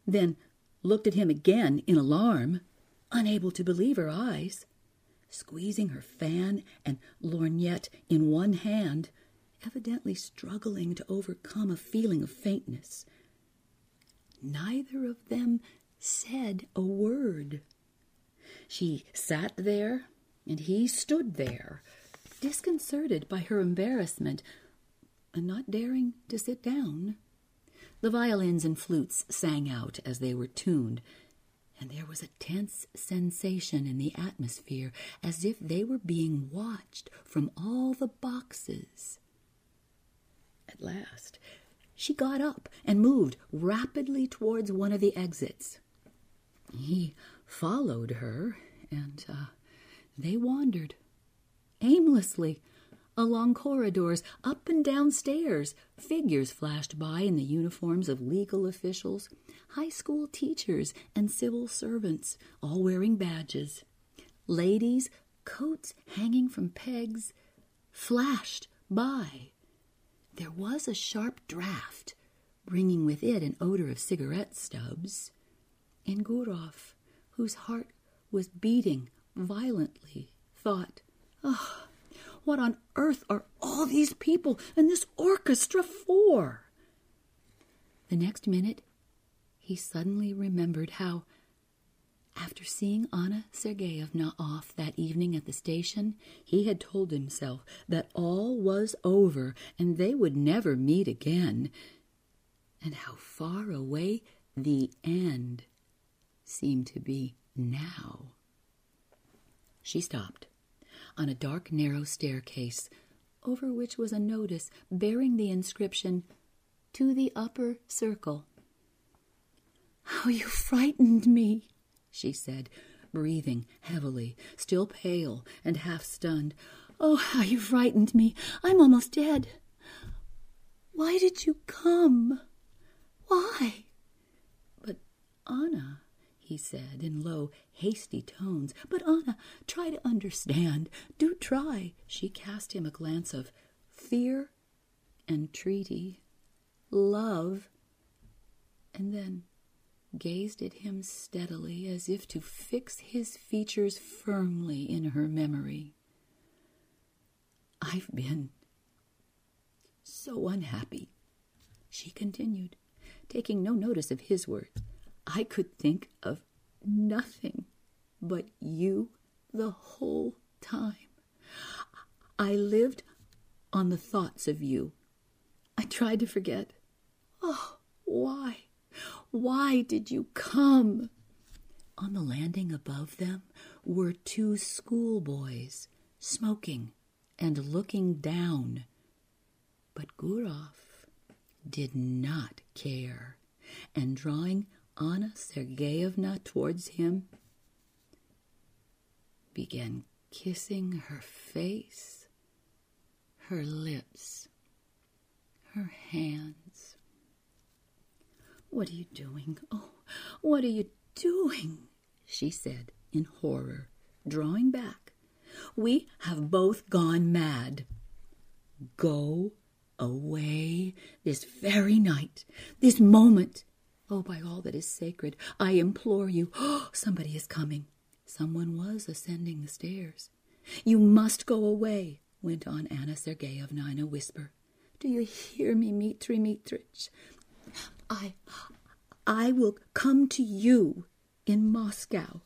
then looked at him again in alarm, unable to believe her eyes squeezing her fan and lorgnette in one hand, evidently struggling to overcome a feeling of faintness. Neither of them said a word. She sat there, and he stood there, disconcerted by her embarrassment, and not daring to sit down. The violins and flutes sang out as they were tuned, and there was a tense sensation in the atmosphere as if they were being watched from all the boxes. At last, she got up and moved rapidly towards one of the exits. He followed her, and uh, they wandered aimlessly along corridors, up and down stairs. Figures flashed by in the uniforms of legal officials, high school teachers, and civil servants, all wearing badges. Ladies, coats hanging from pegs, flashed by. There was a sharp draft, bringing with it an odor of cigarette stubs. And Gurov, whose heart was beating violently, thought, Oh, what on earth are all these people and this orchestra for? The next minute, he suddenly remembered how, after seeing Anna Sergeyevna off that evening at the station, he had told himself that all was over and they would never meet again, and how far away the end seemed to be now. She stopped on a dark, narrow staircase, over which was a notice bearing the inscription, To the Upper Circle. How you frightened me, she said, breathing heavily, still pale and half stunned. Oh, how you frightened me! I'm almost dead. Why did you come? Why? But Anna, he said in low, hasty tones. But Anna, try to understand. Do try. She cast him a glance of fear, entreaty, love, and then gazed at him steadily as if to fix his features firmly in her memory. I've been so unhappy, she continued, taking no notice of his words. I could think of nothing but you the whole time. I lived on the thoughts of you. I tried to forget. Oh, why? Why did you come? On the landing above them were two schoolboys, smoking and looking down. But Gurov did not care, and drawing Anna Sergeyevna towards him, began kissing her face, her lips, her hands. What are you doing? Oh, what are you doing? she said in horror, drawing back. We have both gone mad. Go away this very night, this moment. Oh, by all that is sacred, I implore you. <gasps> Somebody is coming. Someone was ascending the stairs. You must go away, went on Anna Sergeyevna in a whisper. Do you hear me, Mitri Mitrich? I, I will come to you in Moscow.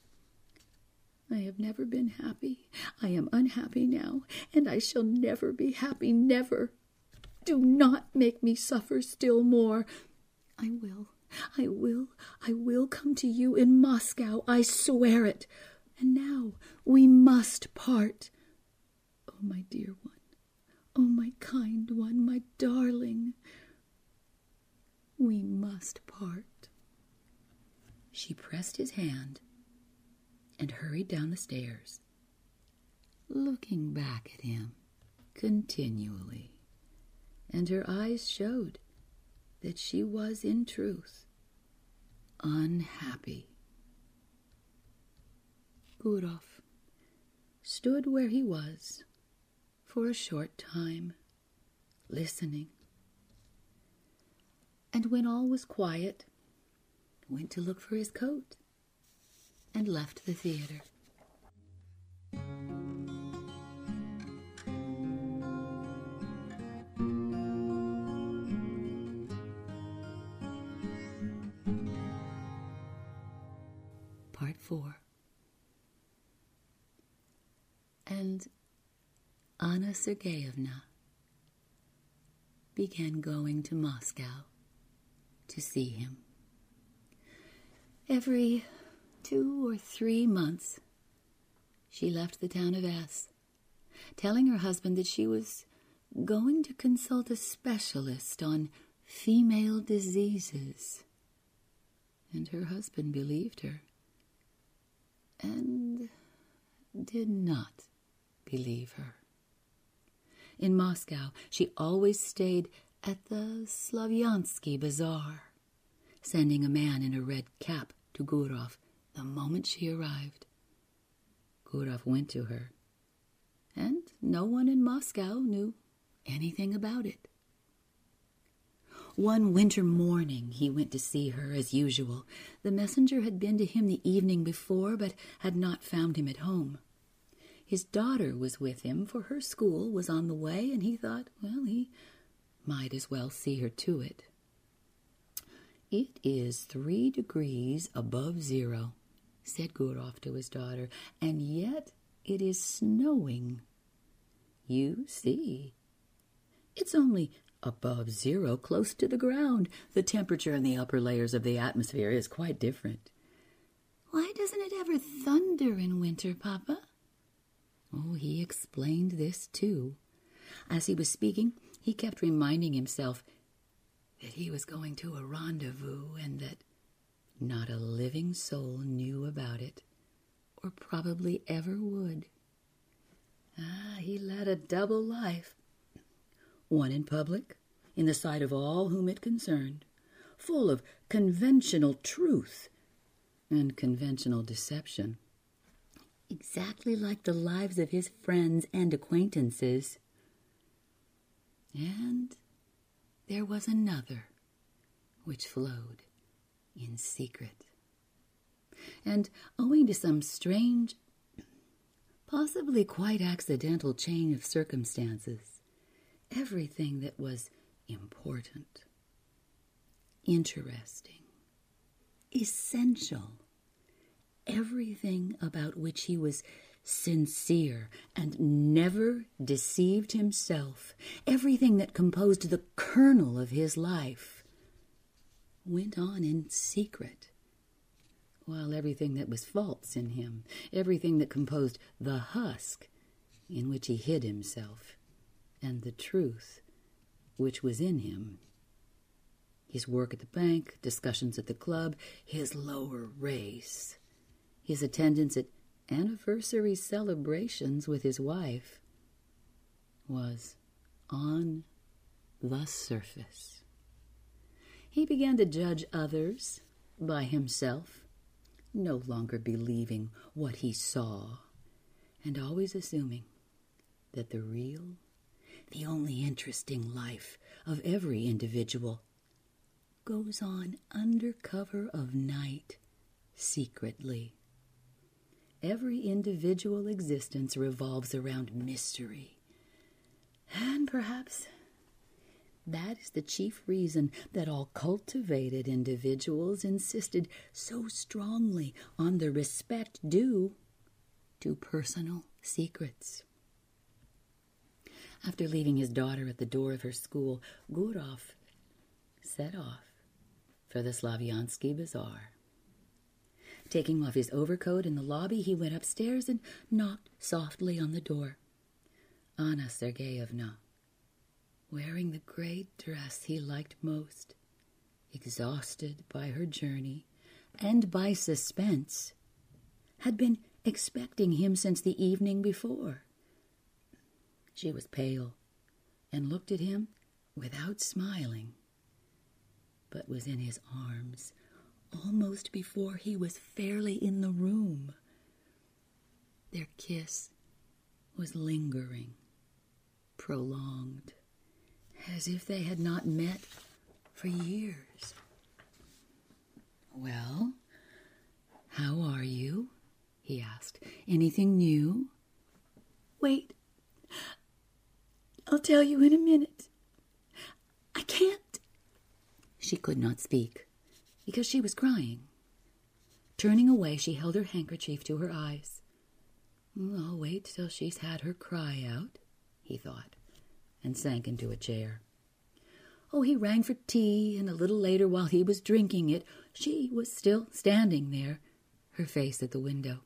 I have never been happy. I am unhappy now, and I shall never be happy, never. Do not make me suffer still more. I will, I will, I will come to you in Moscow, I swear it. And now we must part. Oh, my dear one, oh, my kind one, my darling, we must part. She pressed his hand and hurried down the stairs, looking back at him continually, and her eyes showed that she was in truth unhappy. Gurov stood where he was for a short time, listening. And when all was quiet, went to look for his coat and left the theater. 4 And Anna Sergeyevna began going to Moscow to see him. Every two or three months, she left the town of S, telling her husband that she was going to consult a specialist on female diseases. And her husband believed her and did not believe her. In Moscow, she always stayed at the Slavyansky Bazaar, sending a man in a red cap to Gurov the moment she arrived. Gurov went to her, and no one in Moscow knew anything about it. One winter morning he went to see her as usual. The messenger had been to him the evening before, but had not found him at home. His daughter was with him, for her school was on the way, and he thought, well, he might as well see her to it. It is three degrees above zero, said Gurov to his daughter, and yet it is snowing. You see. It's only above zero, close to the ground. The temperature in the upper layers of the atmosphere is quite different. Why doesn't it ever thunder in winter, Papa? Oh, he explained this too. As he was speaking, he kept reminding himself that he was going to a rendezvous and that not a living soul knew about it, or probably ever would. Ah, he led a double life one in public, in the sight of all whom it concerned, full of conventional truth and conventional deception, exactly like the lives of his friends and acquaintances. And there was another which flowed in secret. And owing to some strange, possibly quite accidental chain of circumstances, everything that was important, interesting, essential, everything about which he was sincere and never deceived himself, everything that composed the kernel of his life, went on in secret, while everything that was false in him, everything that composed the husk in which he hid himself, and the truth which was in him, his work at the bank, discussions at the club, his lower race, his attendance at anniversary celebrations with his wife, was on the surface. He began to judge others by himself, no longer believing what he saw, and always assuming that the real, the only interesting life of every individual, goes on under cover of night, secretly. Every individual existence revolves around mystery. And perhaps that is the chief reason that all cultivated individuals insisted so strongly on the respect due to personal secrets. After leaving his daughter at the door of her school, Gurov set off for the Slaviansky Bazaar. Taking off his overcoat in the lobby, he went upstairs and knocked softly on the door. Anna Sergeyevna, wearing the gray dress he liked most, exhausted by her journey and by suspense, had been expecting him since the evening before. She was pale and looked at him without smiling, but was in his arms almost before he was fairly in the room. Their kiss was lingering, prolonged, as if they had not met for years. Well, how are you? he asked. Anything new? Wait, I'll tell you in a minute. I can't. She could not speak because she was crying. Turning away, she held her handkerchief to her eyes. I'll wait till she's had her cry out, he thought, and sank into a chair. Oh, he rang for tea, and a little later, while he was drinking it, she was still standing there, her face at the window.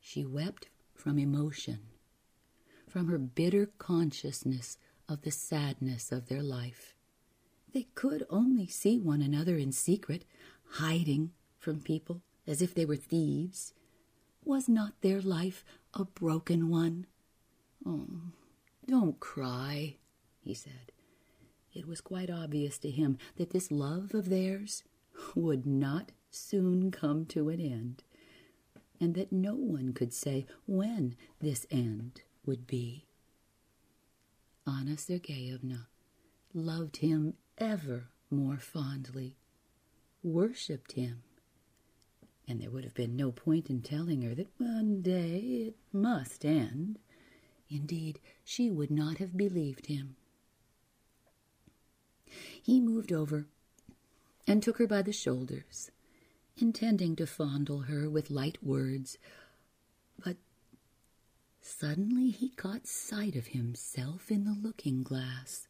She wept from emotion from her bitter consciousness of the sadness of their life. They could only see one another in secret, hiding from people as if they were thieves. Was not their life a broken one? Oh, don't cry, he said. It was quite obvious to him that this love of theirs would not soon come to an end, and that no one could say when this end would be. Anna Sergeyevna loved him ever more fondly, worshipped him, and there would have been no point in telling her that one day it must end. Indeed, she would not have believed him. He moved over and took her by the shoulders, intending to fondle her with light words, but Suddenly he caught sight of himself in the looking glass.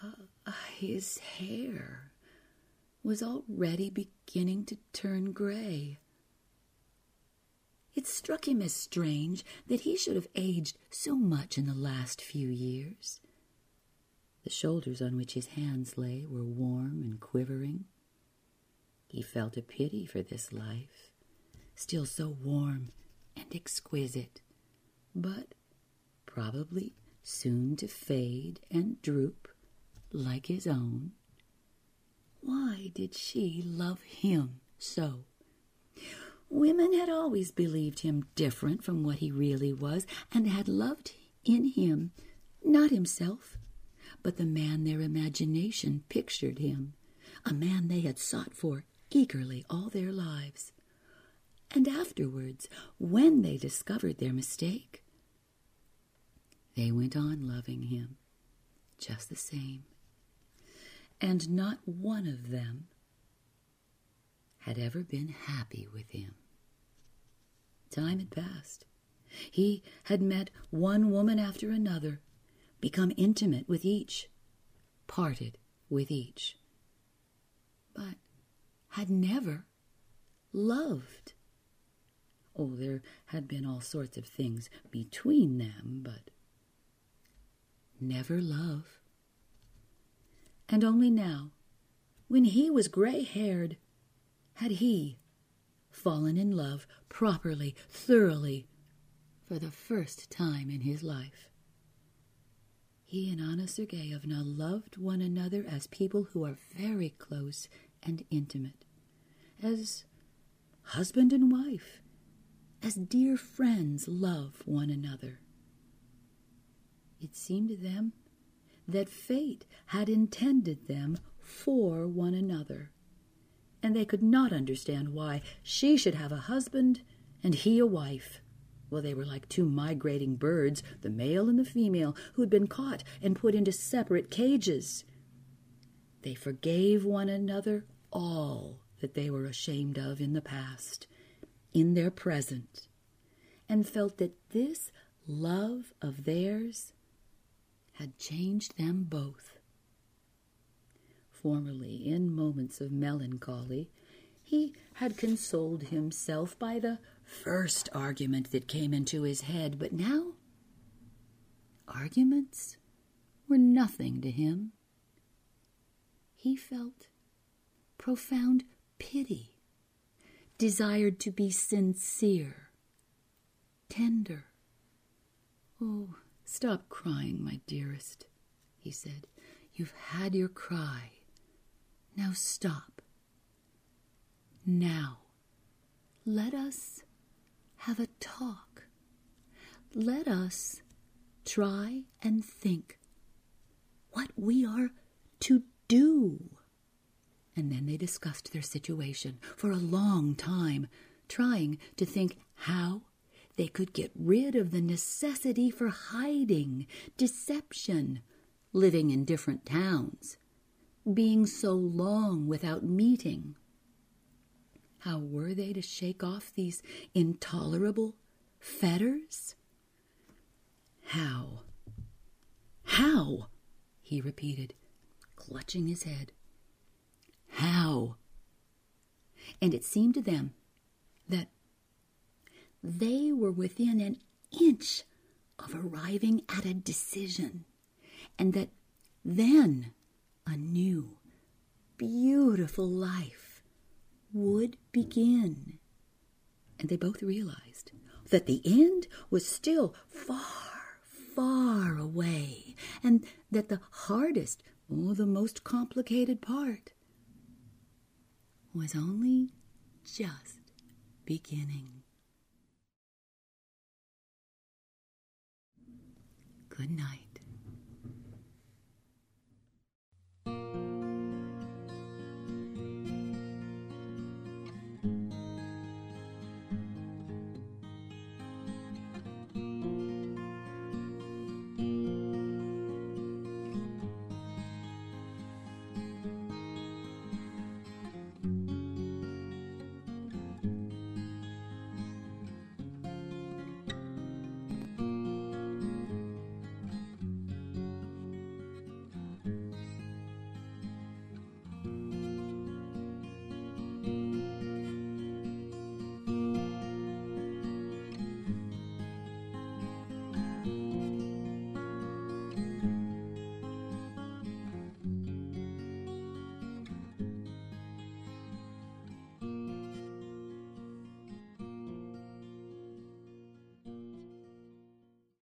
Uh, his hair was already beginning to turn gray. It struck him as strange that he should have aged so much in the last few years. The shoulders on which his hands lay were warm and quivering. He felt a pity for this life, still so warm and exquisite, but probably soon to fade and droop like his own. Why did she love him so? Women had always believed him different from what he really was, and had loved in him not himself, but the man their imagination pictured him, a man they had sought for eagerly all their lives. And afterwards, when they discovered their mistake, they went on loving him just the same. And not one of them had ever been happy with him. Time had passed. He had met one woman after another, become intimate with each, parted with each, but had never loved. Oh, there had been all sorts of things between them, but never love. And only now, when he was gray haired, had he fallen in love properly, thoroughly, for the first time in his life. He and Anna Sergeyevna loved one another as people who are very close and intimate, as husband and wife, as dear friends love one another. It seemed to them that fate had intended them for one another, and they could not understand why she should have a husband and he a wife. Well, they were like two migrating birds, the male and the female, who had been caught and put into separate cages. They forgave one another all that they were ashamed of in the past, in their present, and felt that this love of theirs had changed them both. Formerly, in moments of melancholy, he had consoled himself by the first argument that came into his head, but now arguments were nothing to him. He felt profound pity, desired to be sincere, tender. Oh, stop crying, my dearest, he said. You've had your cry. Now stop. Now, let us have a talk. Let us try and think what we are to do. And then they discussed their situation for a long time, trying to think how they could get rid of the necessity for hiding, deception, living in different towns, being so long without meeting. How were they to shake off these intolerable fetters? How? How? he repeated, clutching his head. How? And it seemed to them that they were within an inch of arriving at a decision, and that then a new, beautiful life would begin. And they both realized that the end was still far, far away, and that the hardest, or the most complicated part was only just beginning. Good night.